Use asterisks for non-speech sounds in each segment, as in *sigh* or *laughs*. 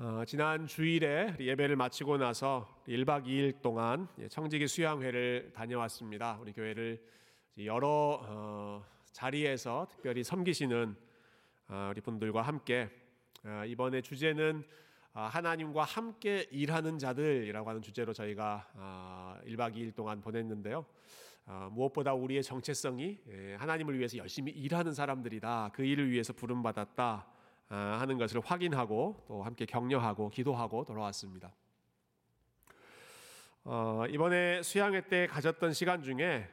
어, 지난 주일에 예배를 마치고 나서 1박 2일 동안 예, 청지기 수양회를 다녀왔습니다. 우리 교회를 여러 어, 자리에서 특별히 섬기시는 어, 우리 분들과 함께 어, 이번에 주제는 어, 하나님과 함께 일하는 자들이라고 하는 주제로 저희가 어, 1박 2일 동안 보냈는데요. 어, 무엇보다 우리의 정체성이 예, 하나님을 위해서 열심히 일하는 사람들이다. 그 일을 위해서 부름받았다. 아, 하는 것을 확인하고 또 함께 격려하고 기도하고 돌아왔습니다. 어, 이번에 수양회 때 가졌던 시간 중에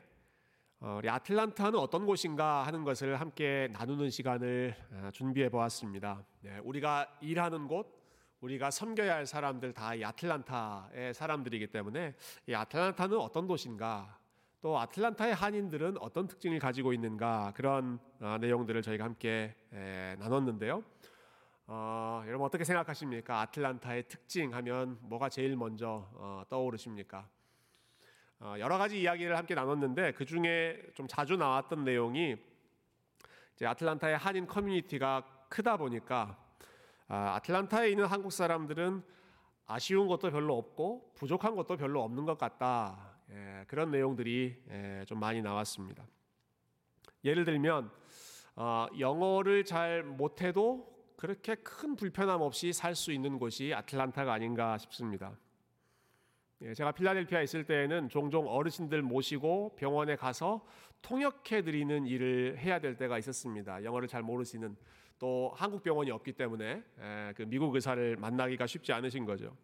어, 우리 아틀란타는 어떤 곳인가 하는 것을 함께 나누는 시간을 어, 준비해 보았습니다. 네, 우리가 일하는 곳, 우리가 섬겨야 할 사람들 다 이 아틀란타의 사람들이기 때문에 이 아틀란타는 어떤 도시인가, 또 아틀란타의 한인들은 어떤 특징을 가지고 있는가 그런 어, 내용들을 저희가 함께 에, 나눴는데요. 어, 여러분 어떻게 생각하십니까? 아틀란타의 특징하면 뭐가 제일 먼저 어, 떠오르십니까? 어, 여러 가지 이야기를 함께 나눴는데 그 중에 좀 자주 나왔던 내용이 이제 아틀란타의 한인 커뮤니티가 크다 보니까 아, 아틀란타에 있는 한국 사람들은 아쉬운 것도 별로 없고 부족한 것도 별로 없는 것 같다. 예, 그런 내용들이 예, 좀 많이 나왔습니다. 예를 들면 어, 영어를 잘 못해도 그렇게 큰 불편함 없이 살 수 있는 곳이 아틀란타가 아닌가 싶습니다. 예, 제가 필라델피아에 있을 때에는 종종 어르신들 모시고 병원에 가서 통역해 드리는 일을 해야 될 때가 있었습니다. 영어를 잘 모르시는 또 한국 병원이 없기 때문에 예, 그 미국 의사를 만나기가 쉽지 않으신 거죠.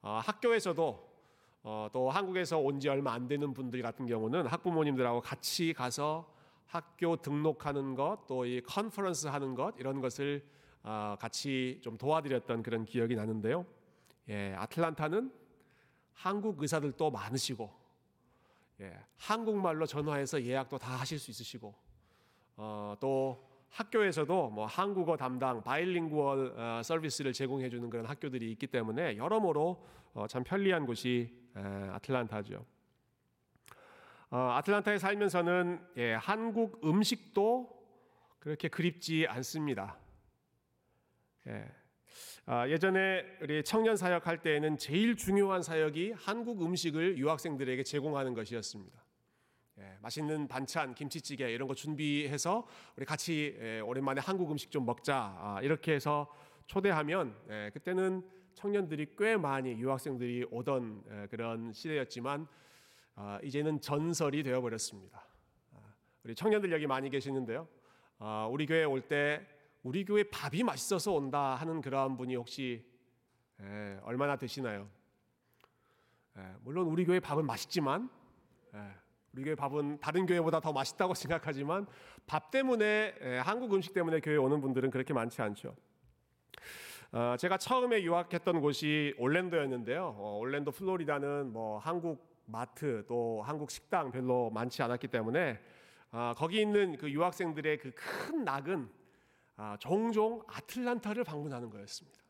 어, 학교에서도 어, 또 한국에서 온 지 얼마 안 되는 분들 같은 경우는 학부모님들하고 같이 가서 학교 등록하는 것, 또 이 컨퍼런스 하는 것 이런 것을 어, 같이 좀 도와드렸던 그런 기억이 나는데요. 예, 아틀란타는 한국 의사들도 많으시고, 예, 한국말로 전화해서 예약도 다 하실 수 있으시고, 어, 또 학교에서도 뭐 한국어 담당 바일링구얼 어, 서비스를 제공해 주는 그런 학교들이 있기 때문에 여러모로 어, 참 편리한 곳이 에, 아틀란타죠. 어, 아틀란타에 살면서는 예, 한국 음식도 그렇게 그립지 않습니다. 예. 아, 예전에 우리 청년 사역 할 때에는 제일 중요한 사역이 한국 음식을 유학생들에게 제공하는 것이었습니다. 예, 맛있는 반찬, 김치찌개 이런 거 준비해서 우리 같이 예, 오랜만에 한국 음식 좀 먹자 아, 이렇게 해서 초대하면 예, 그때는 청년들이 꽤 많이 유학생들이 오던 예, 그런 시대였지만 아, 이제는 전설이 되어버렸습니다. 아, 우리 청년들 여기 많이 계시는데요. 아, 우리 교회 올 때 우리 교회 밥이 맛있어서 온다 하는 그러한 분이 혹시 예, 얼마나 되시나요? 예, 물론 우리 교회 밥은 맛있지만 예, 우리 교회 밥은 다른 교회보다 더 맛있다고 *laughs* 생각하지만 밥 때문에 예, 한국 음식 때문에 교회 오는 분들은 그렇게 많지 않죠. 어, 제가 처음에 유학했던 곳이 올랜도였는데요. 어, 올랜도 플로리다는 뭐 한국 마트 또 한국 식당 별로 많지 않았기 때문에 아, 거기 있는 그 유학생들의 그 큰 낙은 아, 종종 아틀란타를 방문하는 거였습니다.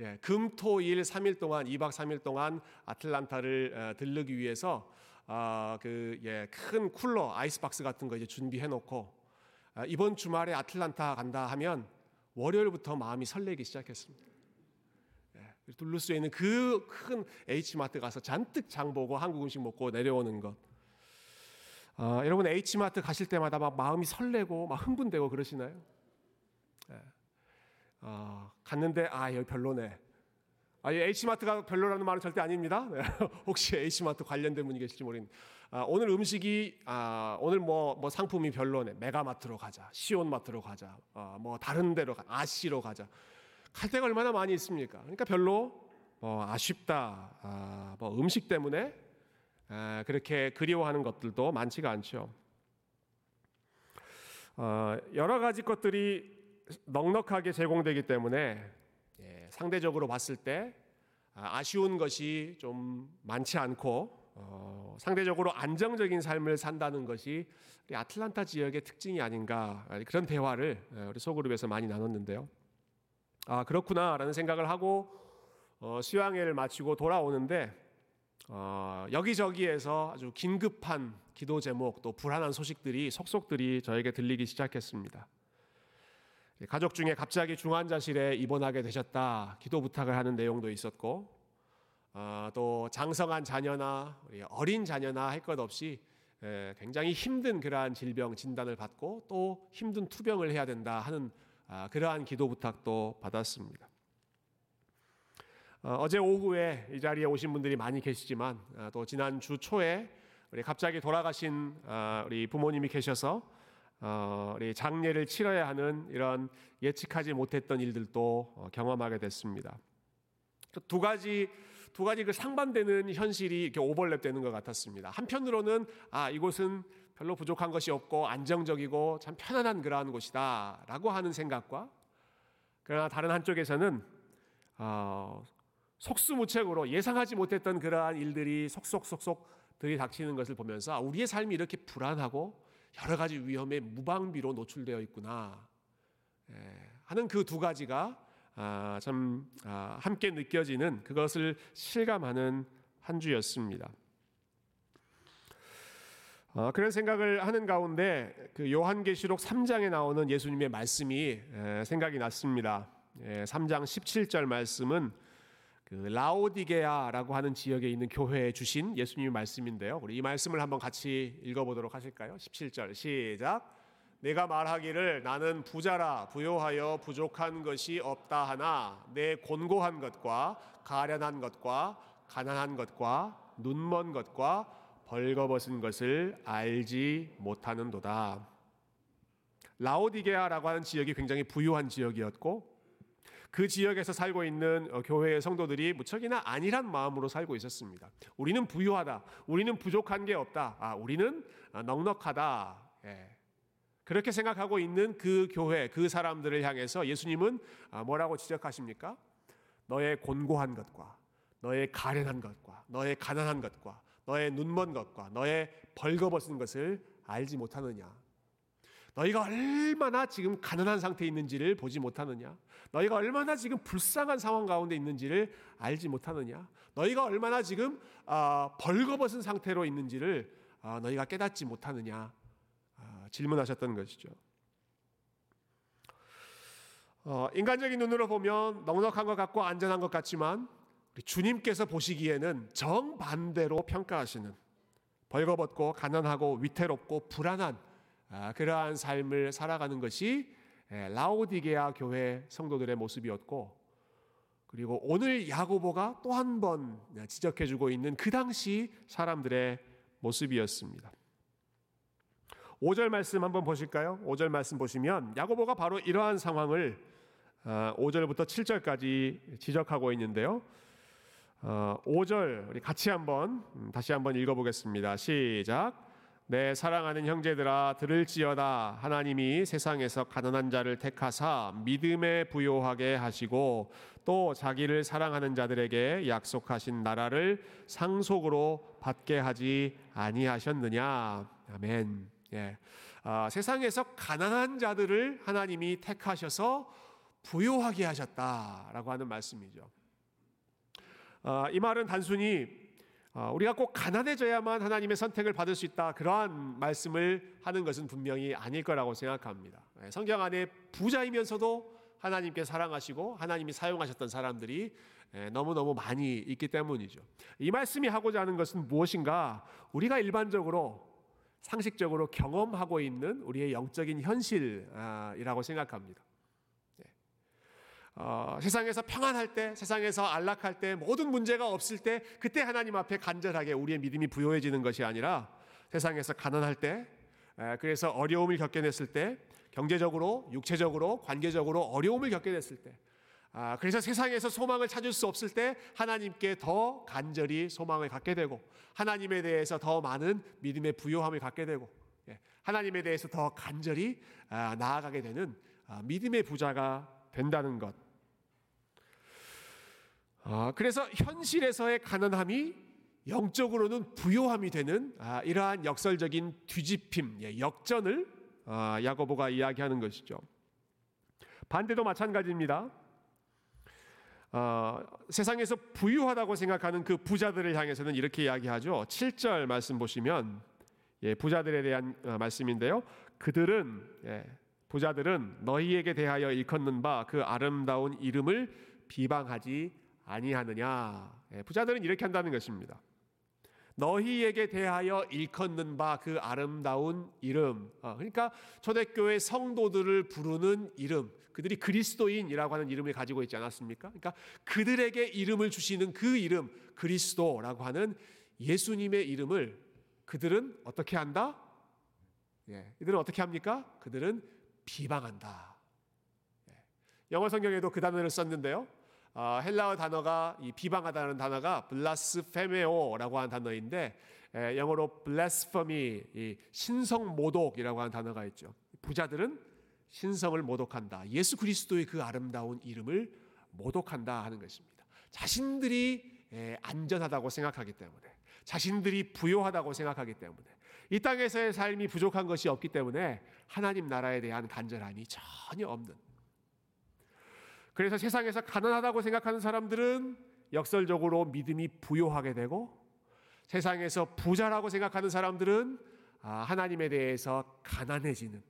예, 금, 토, 일 3일 동안 2박 3일 동안 아틀란타를 어, 들르기 위해서 아, 그, 예, 큰 쿨러, 아이스박스 같은 거 이제 준비해 놓고 아, 이번 주말에 아틀란타 간다 하면 월요일부터 마음이 설레기 시작했습니다. 예, 둘루스에 있는 그 큰 H마트 가서 잔뜩 장 보고 한국 음식 먹고 내려오는 것. 아, 여러분 H마트 가실 때마다 막 마음이 설레고 막 흥분되고 그러시나요? 예. 아, 갔는데 아 여기 별로네. 아, 이 H마트가 별로라는 말은 절대 아닙니다. 네. *laughs* 혹시 H마트 관련된 분이 계실지 모르겠는데 아, 오늘 음식이 아, 오늘 뭐, 뭐 상품이 별로네. 메가마트로 가자. 시온마트로 가자. 아, 뭐 다른 데로 가. 아시로 가자. 갈 데가 얼마나 많이 있습니까? 그러니까 별로 뭐 아쉽다. 아, 뭐 음식 때문에 아, 그렇게 그리워하는 것들도 많지가 않죠. 어, 여러 가지 것들이 넉넉하게 제공되기 때문에 예, 상대적으로 봤을 때 아, 아쉬운 것이 좀 많지 않고 어, 상대적으로 안정적인 삶을 산다는 것이 우리 아틀란타 지역의 특징이 아닌가 그런 대화를 예, 우리 소그룹에서 많이 나눴는데요. 아 그렇구나라는 생각을 하고 어, 수양회를 마치고 돌아오는데 어, 여기저기에서 아주 긴급한 기도 제목 또 불안한 소식들이 속속들이 저에게 들리기 시작했습니다. 가족 중에 갑자기 중환자실에 입원하게 되셨다 기도 부탁을 하는 내용도 있었고 어, 또 장성한 자녀나 어린 자녀나 할 것 없이 굉장히 힘든 그러한 질병 진단을 받고 또 힘든 투병을 해야 된다 하는 아, 그러한 기도 부탁도 받았습니다. 어, 제 오후에 이 자리에 오신 분들이 많이 계시지만 아, 또 지난 주 초에 우리 갑자기 돌아가신 아, 우리 부모님이 계셔서 어, 우리 장례를 치러야 하는 이런 예측하지 못했던 일들도 어, 경험하게 됐습니다. 두 가지 두 가지 그 상반되는 현실이 이렇게 오버랩되는 것 같았습니다. 한편으로는 아 이곳은 별로 부족한 것이 없고 안정적이고 참 편안한 그러한 곳이다라고 하는 생각과 그러나 다른 한쪽에서는 어, 속수무책으로 예상하지 못했던 그러한 일들이 속속속속 들이닥치는 것을 보면서 아, 우리의 삶이 이렇게 불안하고 여러 가지 위험에 무방비로 노출되어 있구나 예, 하는 그 두 가지가 아, 참 아, 함께 느껴지는 그것을 실감하는 한 주였습니다. 어, 그런 생각을 하는 가운데 그 요한계시록 3장에 나오는 예수님의 말씀이 생각이 났습니다. 3장 17절 말씀은 그 라오디게아라고 하는 지역에 있는 교회에 주신 예수님의 말씀인데요. 우리 이 말씀을 한번 같이 읽어보도록 하실까요? 17절 시작. 내가 말하기를 나는 부자라 부요하여 부족한 것이 없다 하나 내 곤고한 것과 가련한 것과 가난한 것과 눈먼 것과 벌거벗은 것을 알지 못하는도다. 라오디게아라고 하는 지역이 굉장히 부유한 지역이었고 그 지역에서 살고 있는 어, 교회의 성도들이 무척이나 안일한 마음으로 살고 있었습니다. 우리는 부유하다. 우리는 부족한 게 없다. 아, 우리는 어, 넉넉하다. 예. 그렇게 생각하고 있는 그 교회, 그 사람들을 향해서 예수님은 아, 뭐라고 지적하십니까? 너의 곤고한 것과 너의 가련한 것과 너의 가난한 것과 너의 눈먼 것과 너의 벌거벗은 것을 알지 못하느냐? 너희가 얼마나 지금 가난한 상태에 있는지를 보지 못하느냐? 너희가 얼마나 지금 불쌍한 상황 가운데 있는지를 알지 못하느냐? 너희가 얼마나 지금 아, 벌거벗은 상태로 있는지를 아, 너희가 깨닫지 못하느냐? 질문하셨던 것이죠. 어, 인간적인 눈으로 보면 넉넉한 것 같고 안전한 것 같지만 주님께서 보시기에는 정반대로 평가하시는 벌거벗고 가난하고 위태롭고 불안한 아, 그러한 삶을 살아가는 것이 라오디게아 교회 성도들의 모습이었고 그리고 오늘 야고보가 또 한 번 지적해 주고 있는 그 당시 사람들의 모습이었습니다. 5절 말씀 한번 보실까요? 5절 말씀 보시면 야고보가 바로 이러한 상황을 5절부터 아, 7절까지 지적하고 있는데요. 5절 어, 우리 같이 한번 음, 다시 한번 읽어보겠습니다. 시작. 내 사랑하는 형제들아 들을지어다 하나님이 세상에서 가난한 자를 택하사 믿음에 부요하게 하시고 또 자기를 사랑하는 자들에게 약속하신 나라를 상속으로 받게 하지 아니하셨느냐 아멘. 예. 아, 세상에서 가난한 자들을 하나님이 택하셔서 부요하게 하셨다라고 하는 말씀이죠. 아, 이 말은 단순히 아, 우리가 꼭 가난해져야만 하나님의 선택을 받을 수 있다 그러한 말씀을 하는 것은 분명히 아닐 거라고 생각합니다. 예, 성경 안에 부자이면서도 하나님께 사랑하시고 하나님이 사용하셨던 사람들이 예, 너무너무 많이 있기 때문이죠. 이 말씀이 하고자 하는 것은 무엇인가? 우리가 일반적으로 상식적으로 경험하고 있는 우리의 영적인 현실이라고 생각합니다. 네. 어, 세상에서 평안할 때, 세상에서 안락할 때, 모든 문제가 없을 때, 그때 하나님 앞에 간절하게 우리의 믿음이 부여해지는 것이 아니라 세상에서 가난할 때, 그래서 어려움을 겪게 됐을 때, 경제적으로, 육체적으로, 관계적으로 어려움을 겪게 됐을 때, 아, 그래서 세상에서 소망을 찾을 수 없을 때 하나님께 더 간절히 소망을 갖게 되고 하나님에 대해서 더 많은 믿음의 부요함을 갖게 되고 예, 하나님에 대해서 더 간절히 아, 나아가게 되는 아, 믿음의 부자가 된다는 것. 아, 그래서 현실에서의 가난함이 영적으로는 부요함이 되는 아, 이러한 역설적인 뒤집힘, 예, 역전을 아, 야고보가 이야기하는 것이죠. 반대도 마찬가지입니다. 어, 세상에서 부유하다고 생각하는 그 부자들을 향해서는 이렇게 이야기하죠. 7절 말씀 보시면 예, 부자들에 대한 어, 말씀인데요. 그들은 예, 부자들은 너희에게 대하여 일컫는 바 그 아름다운 이름을 비방하지 아니하느냐. 예, 부자들은 이렇게 한다는 것입니다. 너희에게 대하여 일컫는 바 그 아름다운 이름. 어, 그러니까 초대교회 성도들을 부르는 이름. 그들이 그리스도인이라고 하는 이름을 가지고 있지 않았습니까? 그러니까 그들에게 이름을 주시는 그 이름 그리스도라고 하는 예수님의 이름을 그들은 어떻게 한다? 예, 이들은 어떻게 합니까? 그들은 비방한다. 예, 영어 성경에도 그 단어를 썼는데요. 어, 헬라어 단어가 이 비방하다는 단어가 블라스페메오라고 하는 단어인데 에, 영어로 blasphemy, 이 신성 모독이라고 하는 단어가 있죠. 부자들은 신성을 모독한다. 예수 그리스도의 그 아름다운 이름을 모독한다 하는 것입니다. 자신들이 에, 안전하다고 생각하기 때문에, 자신들이 부요하다고 생각하기 때문에, 이 땅에서의 삶이 부족한 것이 없기 때문에 하나님 나라에 대한 간절함이 전혀 없는 그래서 세상에서 가난하다고 생각하는 사람들은 역설적으로 믿음이 부요하게 되고 세상에서 부자라고 생각하는 사람들은 아, 하나님에 대해서 가난해지는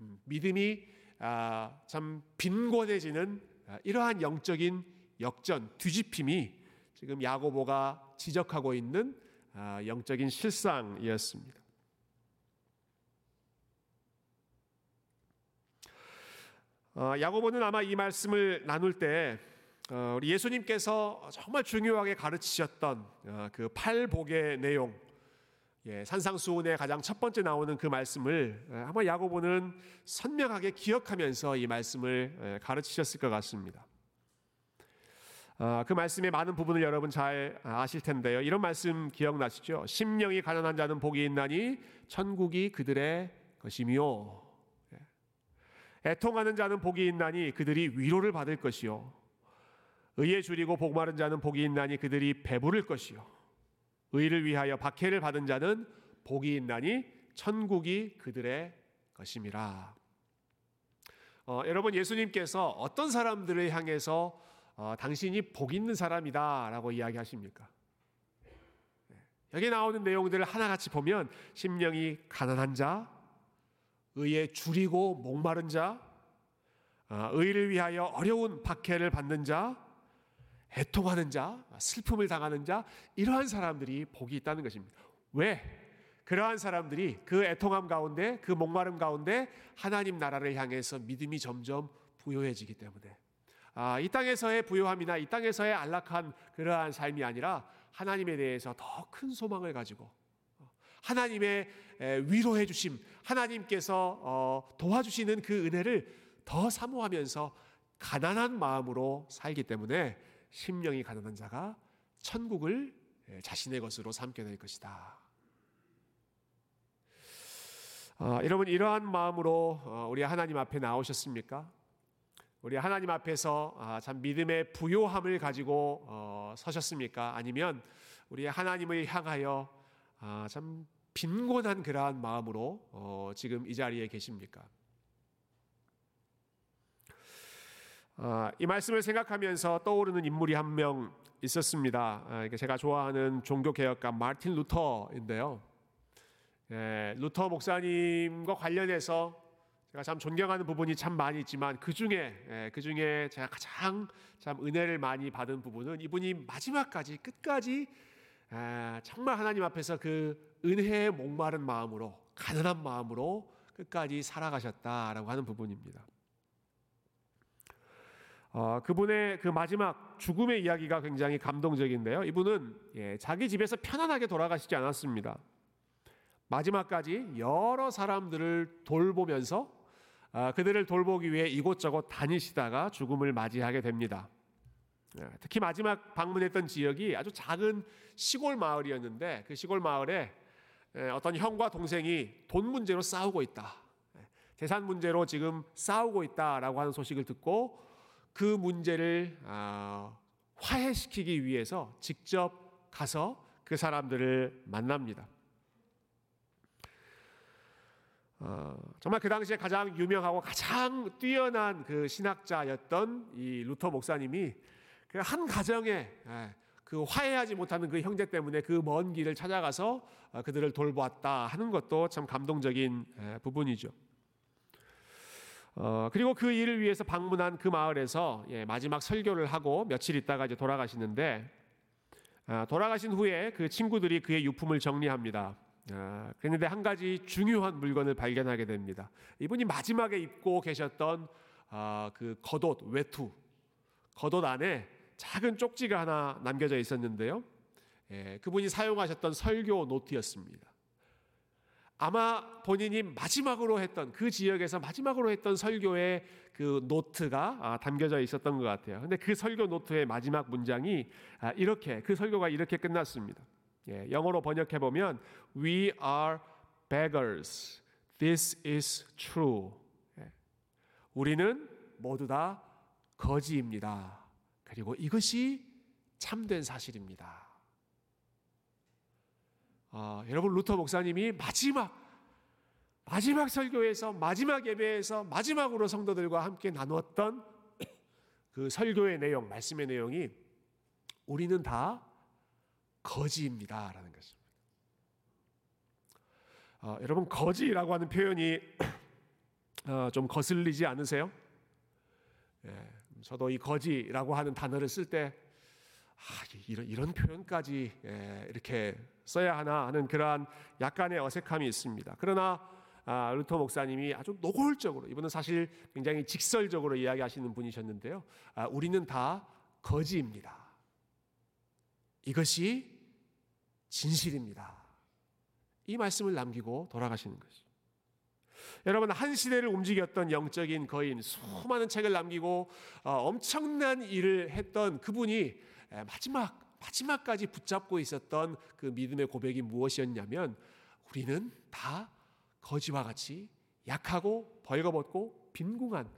음, 믿음이 아, 참 빈곤해지는 아, 이러한 영적인 역전 뒤집힘이 지금 야고보가 지적하고 있는 영적인 실상이었습니다. 야고보는 아마 이 말씀을 나눌 때 어, 우리 예수님께서 정말 중요하게 가르치셨던 어, 그 팔복의 내용, 예, 산상수훈의 가장 첫 번째 나오는 그 말씀을 예, 아마 야고보는 선명하게 기억하면서 이 말씀을 예, 가르치셨을 것 같습니다. 그 말씀의 많은 부분을 여러분 잘 아실 텐데요. 이런 말씀 기억나시죠? 심령이 가난한 자는 복이 있나니 천국이 그들의 것이며 애통하는 자는 복이 있나니 그들이 위로를 받을 것이요 의에 줄이고 복마른 자는 복이 있나니 그들이 배부를 것이요 의를 위하여 박해를 받은 자는 복이 있나니 천국이 그들의 것임이라. 어, 여러분 예수님께서 어떤 사람들을 향해서 어, 당신이 복 있는 사람이다라고 이야기하십니까? 네. 여기 나오는 내용들을 하나같이 보면 심령이 가난한 자, 의에 줄이고 목마른 자, 아, 의를 위하여 어려운 박해를 받는 자, 애통하는 자, 슬픔을 당하는 자, 이러한 사람들이 복이 있다는 것입니다. 왜? 그러한 사람들이 그 애통함 가운데, 그 목마름 가운데 하나님 나라를 향해서 믿음이 점점 부요해지기 때문에 아, 이 땅에서의 부요함이나 이 땅에서의 안락한 그러한 삶이 아니라 하나님에 대해서 더 큰 소망을 가지고 하나님의 위로해 주심, 하나님께서 어, 도와주시는 그 은혜를 더 사모하면서 가난한 마음으로 살기 때문에 심령이 가난한 자가 천국을 자신의 것으로 삼게 될 것이다. 어, 여러분 이러한 마음으로 어, 우리 하나님 앞에 나오셨습니까? 우리 하나님 앞에서 아, 참 믿음의 부요함을 가지고 어, 서셨습니까? 아니면 우리 하나님을 향하여 아, 참 빈곤한 그러한 마음으로 어, 지금 이 자리에 계십니까? 아, 이 말씀을 생각하면서 떠오르는 인물이 한 명 있었습니다. 아, 제가 좋아하는 종교 개혁가 마틴 루터인데요. 예, 루터 목사님과 관련해서 제가 참 존경하는 부분이 참 많이 있지만 그 중에 예, 그 중에 제가 가장 참 은혜를 많이 받은 부분은 이분이 마지막까지 끝까지 예, 정말 하나님 앞에서 그 은혜에 목마른 마음으로 가난한 마음으로 끝까지 살아가셨다라고 하는 부분입니다. 어, 그분의 그 마지막 죽음의 이야기가 굉장히 감동적인데요. 이분은 예, 자기 집에서 편안하게 돌아가시지 않았습니다. 마지막까지 여러 사람들을 돌보면서 아, 그들을 돌보기 위해 이곳저곳 다니시다가 죽음을 맞이하게 됩니다. 예, 특히 마지막 방문했던 지역이 아주 작은 시골 마을이었는데 그 시골 마을에 예, 어떤 형과 동생이 돈 문제로 싸우고 있다. 예, 재산 문제로 지금 싸우고 있다라고 하는 소식을 듣고 그 문제를 아, 화해시키기 위해서 직접 가서 그 사람들을 만납니다. 어, 정말 그 당시에 가장 유명하고 가장 뛰어난 그 신학자였던 이 루터 목사님이 그 한 가정에 예, 그 화해하지 못하는 그 형제 때문에 그 먼 길을 찾아가서 어, 그들을 돌보았다 하는 것도 참 감동적인 부분이죠. 어, 그리고 그 일을 위해서 방문한 그 마을에서 예, 마지막 설교를 하고 며칠 있다가 이제 돌아가시는데 아, 돌아가신 후에 그 친구들이 그의 유품을 정리합니다. 아, 그런데 한 가지 중요한 물건을 발견하게 됩니다. 이분이 마지막에 입고 계셨던 아, 그 겉옷 외투 겉옷 안에 작은 쪽지가 하나 남겨져 있었는데요. 예, 그분이 사용하셨던 설교 노트였습니다. 아마 본인이 마지막으로 했던 그 지역에서 마지막으로 했던 설교의 그 노트가 아, 담겨져 있었던 것 같아요. 근데 그 설교 노트의 마지막 문장이 아, 이렇게 그 설교가 이렇게 끝났습니다. 예, 영어로 번역해 보면 We are beggars. This is true. 예, 우리는 모두 다 거지입니다. 그리고 이것이 참된 사실입니다. 아, 여러분 루터 목사님이 마지막 마지막 설교에서 마지막 예배에서 마지막으로 성도들과 함께 나누었던 그 설교의 내용, 말씀의 내용이 우리는 다 거지입니다라는 것입니다. 어, 여러분 거지라고 하는 표현이 *clears throat* 어, 좀 거슬리지 않으세요? 예, 저도 이 거지라고 하는 단어를 쓸 때 아, 이런, 이런 표현까지 예, 이렇게 써야 하나 하는 그러한 약간의 어색함이 있습니다. 그러나 아, 루터 목사님이 아주 노골적으로 이분은 사실 굉장히 직설적으로 이야기하시는 분이셨는데요. 아, 우리는 다 거지입니다. 이것이 진실입니다. 이 말씀을 남기고 돌아가시는 것이. 여러분 한 시대를 움직였던 영적인 거인 수많은 책을 남기고 어, 엄청난 일을 했던 그분이 마지막 마지막까지 붙잡고 있었던 그 믿음의 고백이 무엇이었냐면 우리는 다 거지와 같이 약하고 벌거벗고 빈궁한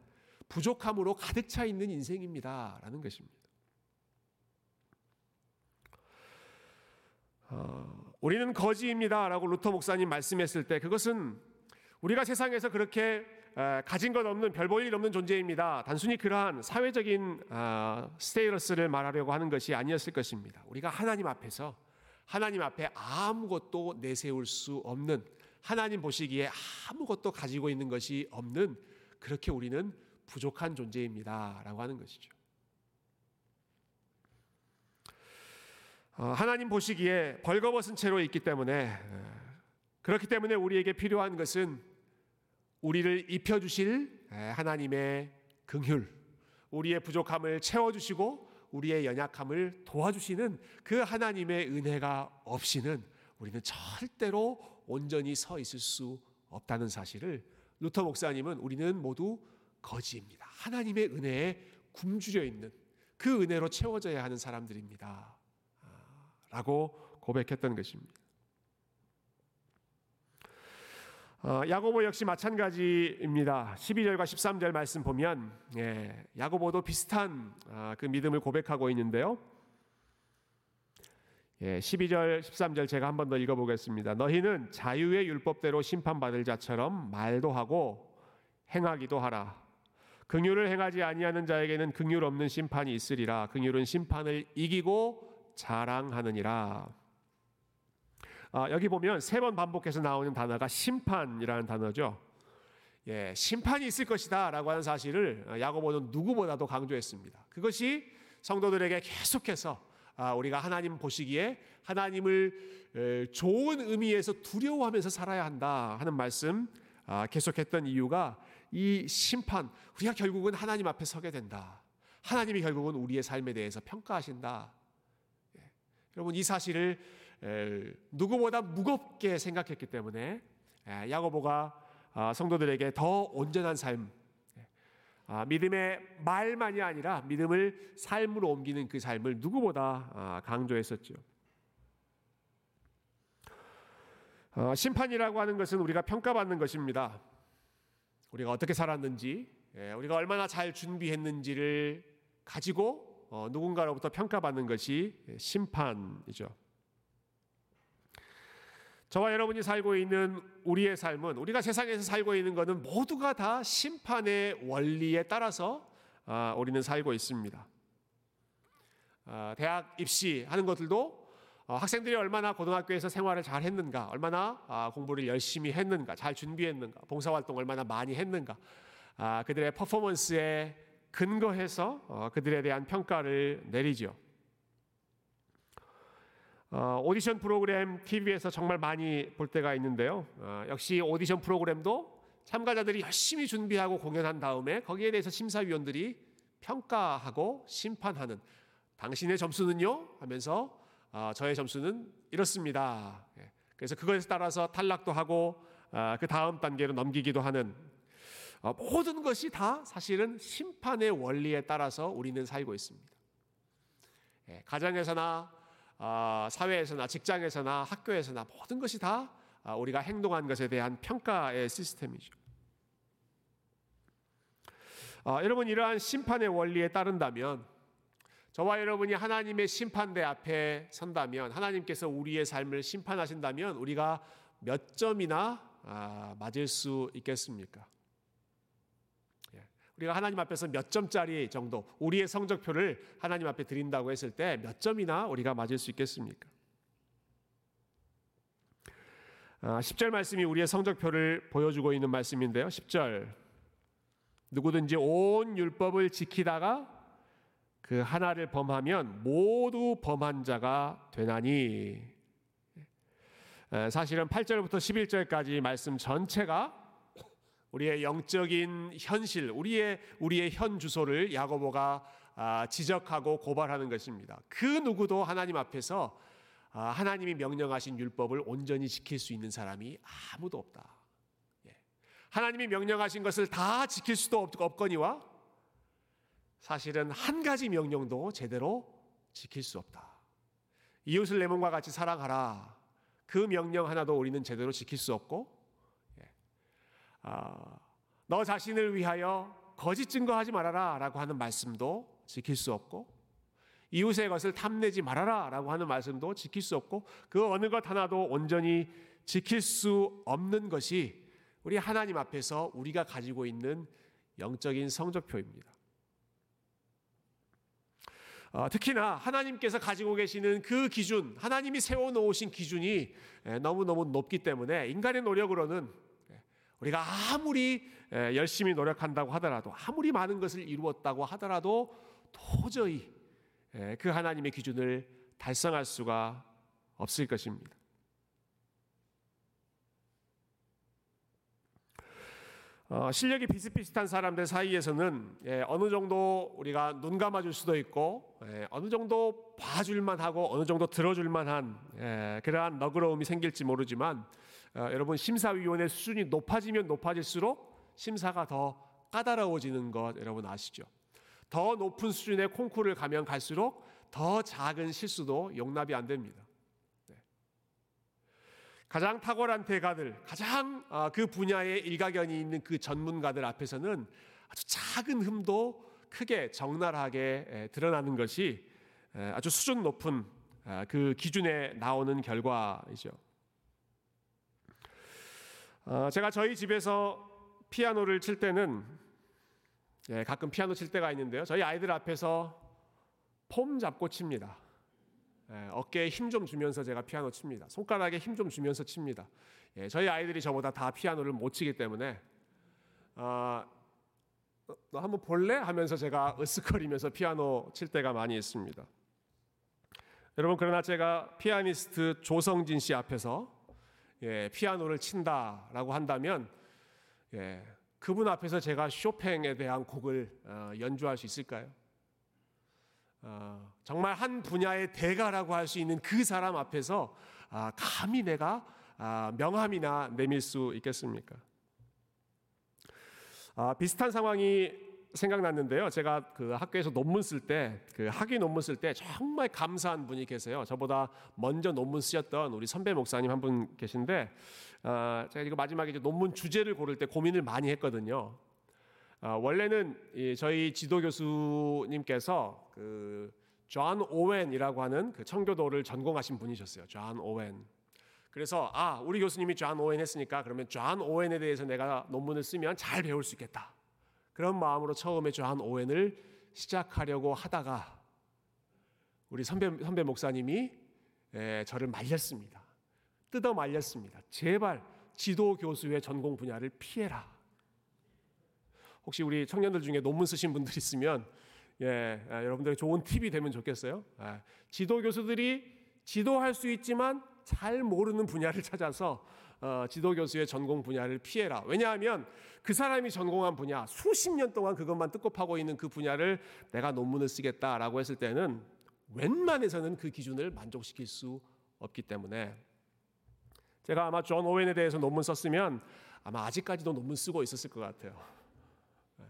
부족함으로 가득 차 있는 인생입니다라는 것입니다. 어, 우리는 거지입니다라고 루터 목사님 말씀했을 때 그것은 우리가 세상에서 그렇게 가진 것 없는 별 볼 일 없는 존재입니다. 단순히 그러한 사회적인 아, 스테이러스를 말하려고 하는 것이 아니었을 것입니다. 우리가 하나님 앞에서 하나님 앞에 아무것도 내세울 수 없는 하나님 보시기에 아무것도 가지고 있는 것이 없는 그렇게 우리는 부족한 존재입니다라고 하는 것이죠. 어, 하나님 보시기에 벌거벗은 채로 있기 때문에 그렇기 때문에 우리에게 필요한 것은 우리를 입혀 주실 하나님의 긍휼, 우리의 부족함을 채워 주시고 우리의 연약함을 도와주시는 그 하나님의 은혜가 없이는 우리는 절대로 온전히 서 있을 수 없다는 사실을 루터 목사님은 우리는 모두 거지입니다. 하나님의 은혜에 굶주려 있는 그 은혜로 채워져야 하는 사람들입니다. 아, 라고 고백했던 것입니다. 어, 야고보 역시 마찬가지입니다. 12절과 13절 말씀 보면 예, 야고보도 비슷한 아, 그 믿음을 고백하고 있는데요. 예, 12절 13절 제가 한 번 더 읽어보겠습니다. 너희는 자유의 율법대로 심판받을 자처럼 말도 하고 행하기도 하라. 긍휼을 행하지 아니하는 자에게는 긍휼 없는 심판이 있으리라. 긍휼은 심판을 이기고 자랑하느니라. 아, 여기 보면 세 번 반복해서 나오는 단어가 심판이라는 단어죠. 예, 심판이 있을 것이다라고 하는 사실을 야고보는 누구보다도 강조했습니다. 그것이 성도들에게 계속해서 아, 우리가 하나님 보시기에 하나님을 좋은 의미에서 두려워하면서 살아야 한다 하는 말씀 아, 계속했던 이유가 이 심판 우리가 결국은 하나님 앞에 서게 된다. 하나님이 결국은 우리의 삶에 대해서 평가하신다. 예, 여러분 이 사실을 누구보다 무겁게 생각했기 때문에 야고보가 아, 성도들에게 더 온전한 삶, 아, 믿음의 말만이 아니라 믿음을 삶으로 옮기는 그 삶을 누구보다 아, 강조했었죠. 어, 심판이라고 하는 것은 우리가 평가받는 것입니다. 우리가 어떻게 살았는지, 우리가 얼마나 잘 준비했는지를 가지고 어, 누군가로부터 평가받는 것이 심판이죠. 저와 여러분이 살고 있는 우리의 삶은 우리가 세상에서 살고 있는 것은 모두가 다 심판의 원리에 따라서 아, 우리는 살고 있습니다. 아, 대학 입시하는 것들도 어, 학생들이 얼마나 고등학교에서 생활을 잘 했는가, 얼마나 아, 공부를 열심히 했는가, 잘 준비했는가, 봉사활동 얼마나 많이 했는가, 아, 그들의 퍼포먼스에 근거해서 어, 그들에 대한 평가를 내리죠. 어, 오디션 프로그램 TV에서 정말 많이 볼 때가 있는데요. 어, 역시 오디션 프로그램도 참가자들이 열심히 준비하고 공연한 다음에 거기에 대해서 심사위원들이 평가하고 심판하는 당신의 점수는요 하면서 어, 저의 점수는 이렇습니다. 예. 그래서 그것에 따라서 탈락도 하고 어, 그 다음 단계로 넘기기도 하는 어, 모든 것이 다 사실은 심판의 원리에 따라서 우리는 살고 있습니다. 예, 가정에서나 어, 사회에서나 직장에서나 학교에서나 모든 것이 다 어, 우리가 행동한 것에 대한 평가의 시스템이죠. 어, 여러분 이러한 심판의 원리에 따른다면 저와 여러분이 하나님의 심판대 앞에 선다면 하나님께서 우리의 삶을 심판하신다면 우리가 몇 점이나 아, 맞을 수 있겠습니까? 예. 우리가 하나님 앞에서 몇 점짜리 정도 우리의 성적표를 하나님 앞에 드린다고 했을 때 몇 점이나 우리가 맞을 수 있겠습니까? 10절 아, 말씀이 우리의 성적표를 보여주고 있는 말씀인데요. 10절 누구든지 온 율법을 지키다가 그 하나를 범하면 모두 범한 자가 되나니 사실은 8절부터 11절까지 말씀 전체가 우리의 영적인 현실, 우리의 우리의 현 주소를 야고보가 아, 지적하고 고발하는 것입니다. 그 누구도 하나님 앞에서 아, 하나님이 명령하신 율법을 온전히 지킬 수 있는 사람이 아무도 없다. 예. 하나님이 명령하신 것을 다 지킬 수도 없거니와 사실은 한 가지 명령도 제대로 지킬 수 없다. 이웃을 내 몸과 같이 사랑하라. 그 명령 하나도 우리는 제대로 지킬 수 없고, 너 자신을 위하여 거짓 증거하지 말아라 라고 하는 말씀도 지킬 수 없고, 이웃의 것을 탐내지 말아라 라고 하는 말씀도 지킬 수 없고, 그 어느 것 하나도 온전히 지킬 수 없는 것이 우리 하나님 앞에서 우리가 가지고 있는 영적인 성적표입니다. 어, 특히나 하나님께서 가지고 계시는 그 기준, 하나님이 세워 놓으신 기준이 너무너무 높기 때문에 인간의 노력으로는 우리가 아무리 열심히 노력한다고 하더라도 아무리 많은 것을 이루었다고 하더라도 도저히 그 하나님의 기준을 달성할 수가 없을 것입니다. 어, 실력이 비슷비슷한 사람들 사이에서는 예, 어느 정도 우리가 눈 감아줄 수도 있고 예, 어느 정도 봐줄만 하고 어느 정도 들어줄만한 예, 그러한 너그러움이 생길지 모르지만 어, 여러분 심사위원의 수준이 높아지면 높아질수록 심사가 더 까다로워지는 것 여러분 아시죠? 더 높은 수준의 콩쿠르를 가면 갈수록 더 작은 실수도 용납이 안 됩니다. 가장 탁월한 대가들, 가장 아, 그 분야에 일가견이 있는 그 전문가들 앞에서는 아주 작은 흠도 크게 적나라하게 드러나는 것이 아주 수준 높은 아, 그 기준에 나오는 결과이죠. 어, 제가 저희 집에서 피아노를 칠 때는 예, 가끔 피아노 칠 때가 있는데요. 저희 아이들 앞에서 폼 잡고 칩니다. 예, 어깨에 힘 좀 주면서 제가 피아노 칩니다. 손가락에 힘 좀 주면서 칩니다. 예, 저희 아이들이 저보다 다 피아노를 못 치기 때문에 어, 너 한번 볼래? 하면서 제가 으쓱거리면서 피아노 칠 때가 많이 있습니다. 여러분 그러나 제가 피아니스트 조성진 씨 앞에서 예, 피아노를 친다라고 한다면 예, 그분 앞에서 제가 쇼팽에 대한 곡을 어, 연주할 수 있을까요? 어, 정말 한 분야의 대가라고 할 수 있는 그 사람 앞에서 아, 감히 내가 아, 명함이나 내밀 수 있겠습니까? 아, 비슷한 상황이 생각났는데요. 제가 그 학교에서 논문 쓸 때, 그 학위 논문 쓸 때 정말 감사한 분이 계세요. 저보다 먼저 논문 쓰셨던 우리 선배 목사님 한 분 계신데, 어, 제가 이거 마지막에 이제 논문 주제를 고를 때 고민을 많이 했거든요. 어, 원래는 저희 지도 교수님께서 그 존 오웬이라고 하는 그 청교도를 전공하신 분이셨어요. 존 오웬. 그래서 아 우리 교수님이 존 오웬 했으니까 그러면 존 오웬에 대해서 내가 논문을 쓰면 잘 배울 수 있겠다. 그런 마음으로 처음에 존 오웬을 시작하려고 하다가 우리 선배 선배 목사님이 에, 저를 말렸습니다. 뜯어 말렸습니다. 제발 지도 교수의 전공 분야를 피해라. 혹시 우리 청년들 중에 논문 쓰신 분들 있으면 예, 아, 여러분들 좋은 팁이 되면 좋겠어요. 아, 지도 교수들이 지도할 수 있지만 잘 모르는 분야를 찾아서 어, 지도 교수의 전공 분야를 피해라. 왜냐하면 그 사람이 전공한 분야 수십 년 동안 그것만 뜯고 파고 있는 그 분야를 내가 논문을 쓰겠다라고 했을 때는 웬만해서는 그 기준을 만족시킬 수 없기 때문에 제가 아마 존 오웬에 대해서 논문 썼으면 아마 아직까지도 논문 쓰고 있었을 것 같아요. 네.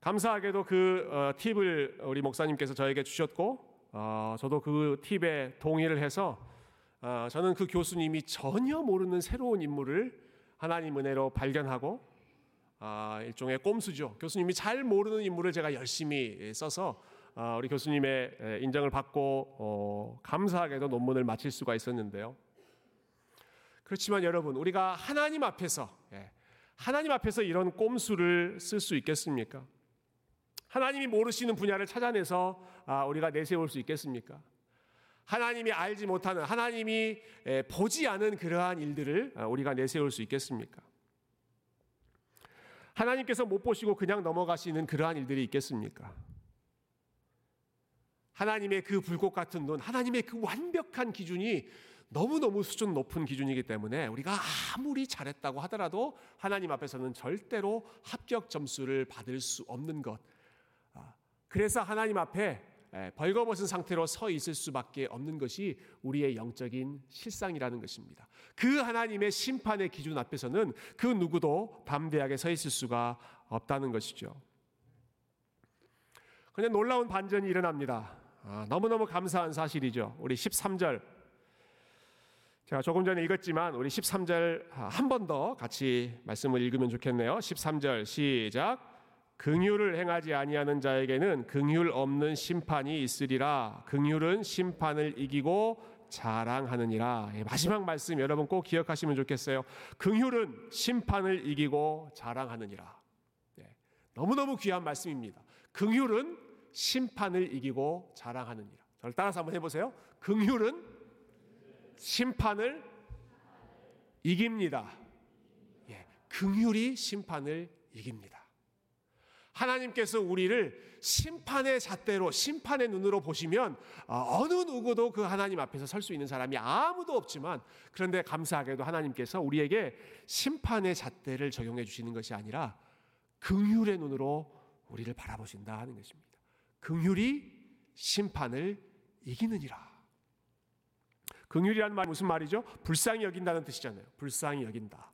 감사하게도 그 어, 팁을 우리 목사님께서 저에게 주셨고 어, 저도 그 팁에 동의를 해서 어, 저는 그 교수님이 전혀 모르는 새로운 인물을 하나님 은혜로 발견하고 어, 일종의 꼼수죠. 교수님이 잘 모르는 인물을 제가 열심히 써서 어, 우리 교수님의 인정을 받고 어, 감사하게도 논문을 마칠 수가 있었는데요. 그렇지만 여러분 우리가 하나님 앞에서 예, 하나님 앞에서 이런 꼼수를 쓸 수 있겠습니까? 하나님이 모르시는 분야를 찾아내서 아, 우리가 내세울 수 있겠습니까? 하나님이 알지 못하는 하나님이 보지 않은 그러한 일들을 아, 우리가 내세울 수 있겠습니까? 하나님께서 못 보시고 그냥 넘어가시는 그러한 일들이 있겠습니까? 하나님의 그 불꽃 같은 눈, 하나님의 그 완벽한 기준이 너무너무 수준 높은 기준이기 때문에 우리가 아무리 잘했다고 하더라도 하나님 앞에서는 절대로 합격 점수를 받을 수 없는 것. 아, 그래서 하나님 앞에 예, 벌거벗은 상태로 서 있을 수밖에 없는 것이 우리의 영적인 실상이라는 것입니다. 그 하나님의 심판의 기준 앞에서는 그 누구도 담대하게 서 있을 수가 없다는 것이죠. 그런데 놀라운 반전이 일어납니다. 아, 너무너무 감사한 사실이죠. 우리 13절. 제가 조금 전에 읽었지만 우리 13절 한 번 더 같이 말씀을 읽으면 좋겠네요. 13절 시작. 긍휼을 행하지 아니하는 자에게는 긍휼 없는 심판이 있으리라. 긍휼은 심판을 이기고 자랑하느니라. 예, 마지막 말씀 여러분 꼭 기억하시면 좋겠어요. 긍휼은 심판을 이기고 자랑하느니라. 네, 너무너무 귀한 말씀입니다. 긍휼은 심판을 이기고 자랑하느니라. 저를 따라서 한번 해보세요. 긍휼은 심판을 이깁니다. 예, 긍휼이 심판을 이깁니다. 하나님께서 우리를 심판의 잣대로 심판의 눈으로 보시면 어, 어느 누구도 그 하나님 앞에서 설 수 있는 사람이 아무도 없지만 그런데 감사하게도 하나님께서 우리에게 심판의 잣대를 적용해 주시는 것이 아니라 긍휼의 눈으로 우리를 바라보신다 하는 것입니다. 긍휼이 심판을 이기느니라. 긍휼이라는 말 무슨 말이죠? 불쌍히 여긴다는 뜻이잖아요. 불쌍히 여긴다.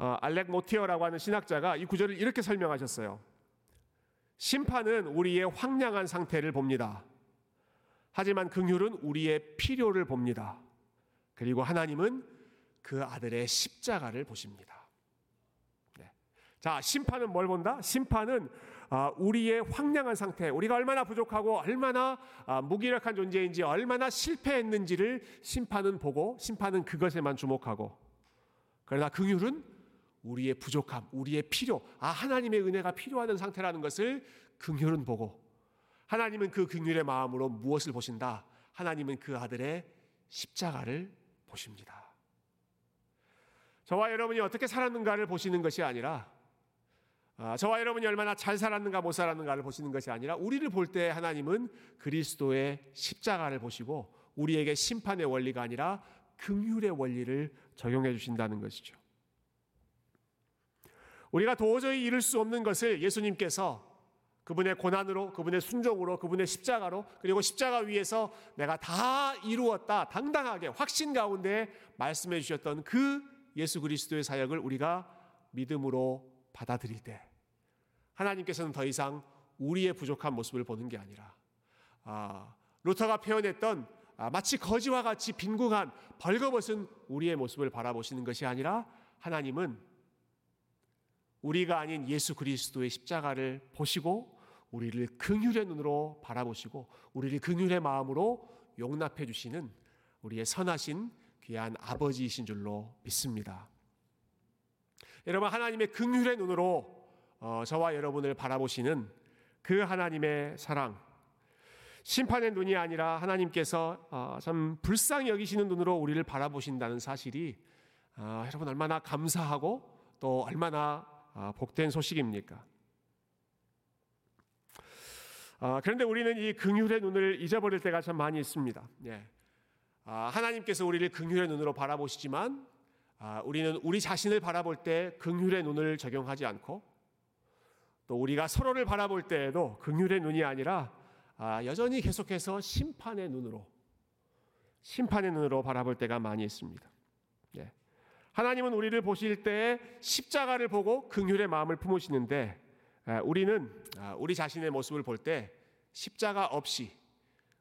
어, 알렉 모티어라고 하는 신학자가 이 구절을 이렇게 설명하셨어요. 심판은 우리의 황량한 상태를 봅니다. 하지만 긍휼은 우리의 필요를 봅니다. 그리고 하나님은 그 아들의 십자가를 보십니다. 네. 자, 심판은 뭘 본다? 심판은 아, 우리의 황량한 상태, 우리가 얼마나 부족하고 얼마나 아, 무기력한 존재인지, 얼마나 실패했는지를 심판은 보고 심판은 그것에만 주목하고 그러나 긍휼은 우리의 부족함, 우리의 필요, 아 하나님의 은혜가 필요하던 상태라는 것을 긍휼은 보고 하나님은 그 긍휼의 마음으로 무엇을 보신다? 하나님은 그 아들의 십자가를 보십니다. 저와 여러분이 어떻게 살았는가를 보시는 것이 아니라 아, 저와 여러분이 얼마나 잘 살았는가 못 살았는가를 보시는 것이 아니라 우리를 볼 때 하나님은 그리스도의 십자가를 보시고 우리에게 심판의 원리가 아니라 긍휼의 원리를 적용해 주신다는 것이죠. 우리가 도저히 이룰 수 없는 것을 예수님께서 그분의 고난으로, 그분의 순종으로, 그분의 십자가로, 그리고 십자가 위에서 내가 다 이루었다. 당당하게 확신 가운데 말씀해 주셨던 그 예수 그리스도의 사역을 우리가 믿음으로 받아들일 때 하나님께서는 더 이상 우리의 부족한 모습을 보는 게 아니라 아, 루터가 표현했던 아, 마치 거지와 같이 빈궁한 벌거벗은 우리의 모습을 바라보시는 것이 아니라 하나님은 우리가 아닌 예수 그리스도의 십자가를 보시고 우리를 긍휼의 눈으로 바라보시고 우리를 긍휼의 마음으로 용납해 주시는 우리의 선하신 귀한 아버지이신 줄로 믿습니다. 여러분 하나님의 긍휼의 눈으로 어, 저와 여러분을 바라보시는 그 하나님의 사랑 심판의 눈이 아니라 하나님께서 어, 참 불쌍히 여기시는 눈으로 우리를 바라보신다는 사실이 어, 여러분 얼마나 감사하고 또 얼마나 아, 복된 소식입니까? 아, 그런데 우리는 이 긍휼의 눈을 잊어버릴 때가 참 많이 있습니다. 예. 아, 하나님께서 우리를 긍휼의 눈으로 바라보시지만 아, 우리는 우리 자신을 바라볼 때 긍휼의 눈을 적용하지 않고 또 우리가 서로를 바라볼 때에도 긍휼의 눈이 아니라 아, 여전히 계속해서 심판의 눈으로 심판의 눈으로 바라볼 때가 많이 있습니다. 예. 하나님은 우리를 보실 때 십자가를 보고 긍휼의 마음을 품으시는데 아, 우리는 아, 우리 자신의 모습을 볼 때 십자가 없이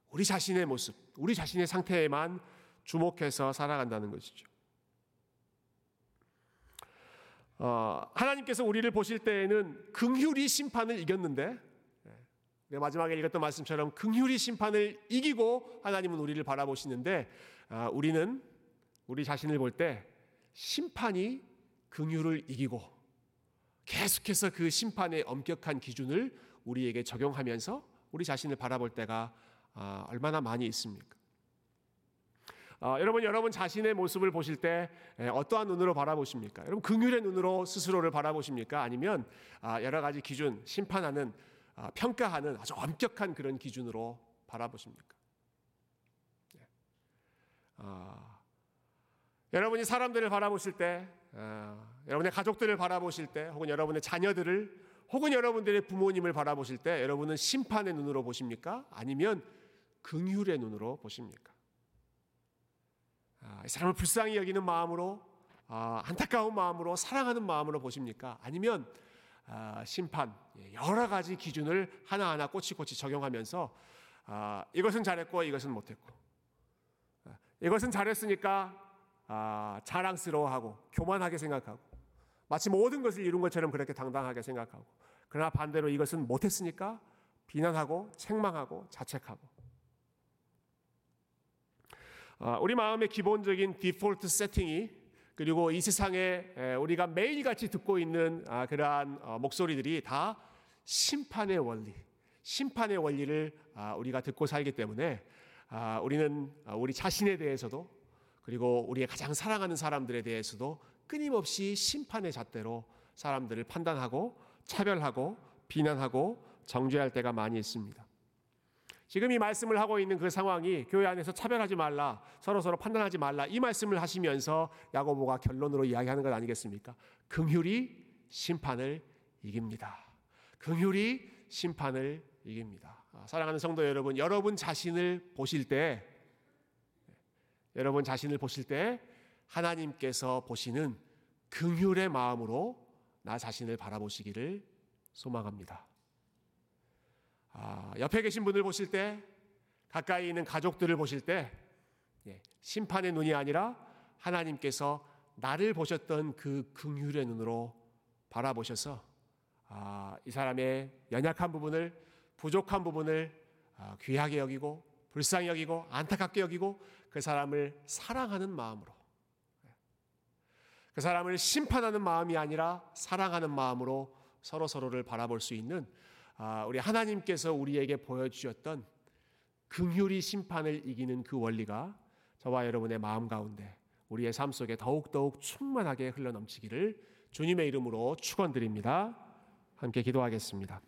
우리 자신의 모습, 우리 자신의 상태에만 주목해서 살아간다는 것이죠. 어, 하나님께서 우리를 보실 때에는 긍휼이 심판을 이겼는데 네, 마지막에 읽었던 말씀처럼 긍휼이 심판을 이기고 하나님은 우리를 바라보시는데 아, 우리는 우리 자신을 볼때 심판이 긍휼을 이기고 계속해서 그 심판의 엄격한 기준을 우리에게 적용하면서 우리 자신을 바라볼 때가 아, 얼마나 많이 있습니까? 어, 여러분 여러분 자신의 모습을 보실 때 에, 어떠한 눈으로 바라보십니까? 여러분 긍휼의 눈으로 스스로를 바라보십니까? 아니면 아, 여러 가지 기준 심판하는 아, 평가하는 아주 엄격한 그런 기준으로 바라보십니까? 예. 아, 여러분이 사람들을 바라보실 때, 아, 여러분의 가족들을 바라보실 때, 혹은 여러분의 자녀들을, 혹은 여러분들의 부모님을 바라보실 때, 여러분은 심판의 눈으로 보십니까? 아니면 긍휼의 눈으로 보십니까? 아, 이 사람을 불쌍히 여기는 마음으로 아, 안타까운 마음으로 사랑하는 마음으로 보십니까? 아니면 아, 심판 예, 여러 가지 기준을 하나하나 꼬치꼬치 적용하면서 아, 이것은 잘했고 이것은 못했고 아, 이것은 잘했으니까 아, 자랑스러워하고 교만하게 생각하고 마치 모든 것을 이룬 것처럼 그렇게 당당하게 생각하고 그러나 반대로 이것은 못했으니까 비난하고 책망하고 자책하고. 아, 우리 마음의 기본적인 디폴트 세팅이 그리고 이 세상에 우리가 매일같이 듣고 있는 아, 그러한 어, 목소리들이 다 심판의 원리, 심판의 원리를 아, 우리가 듣고 살기 때문에 우리는 우리 자신에 대해서도 그리고 우리의 가장 사랑하는 사람들에 대해서도 끊임없이 심판의 잣대로 사람들을 판단하고 차별하고 비난하고 정죄할 때가 많이 있습니다. 지금 이 말씀을 하고 있는 그 상황이 교회 안에서 차별하지 말라, 서로 서로 판단하지 말라 이 말씀을 하시면서 야고보가 결론으로 이야기하는 것 아니겠습니까? 긍휼이 심판을 이깁니다. 긍휼이 심판을 이깁니다. 아, 사랑하는 성도 여러분, 여러분 자신을 보실 때 여러분 자신을 보실 때 하나님께서 보시는 긍휼의 마음으로 나 자신을 바라보시기를 소망합니다. 아, 옆에 계신 분을 보실 때, 가까이 있는 가족들을 보실 때, 예, 심판의 눈이 아니라 하나님께서 나를 보셨던 그 긍휼의 눈으로 바라보셔서 아, 이 사람의 연약한 부분을 부족한 부분을 아, 귀하게 여기고 불쌍히 여기고 안타깝게 여기고 그 사람을 사랑하는 마음으로 예, 그 사람을 심판하는 마음이 아니라 사랑하는 마음으로 서로 서로를 바라볼 수 있는 아, 우리 하나님께서 우리에게 보여주셨던 긍휼이 심판을 이기는 그 원리가 저와 여러분의 마음 가운데 우리의 삶 속에 더욱더욱 충만하게 흘러넘치기를 주님의 이름으로 축원드립니다. 함께 기도하겠습니다.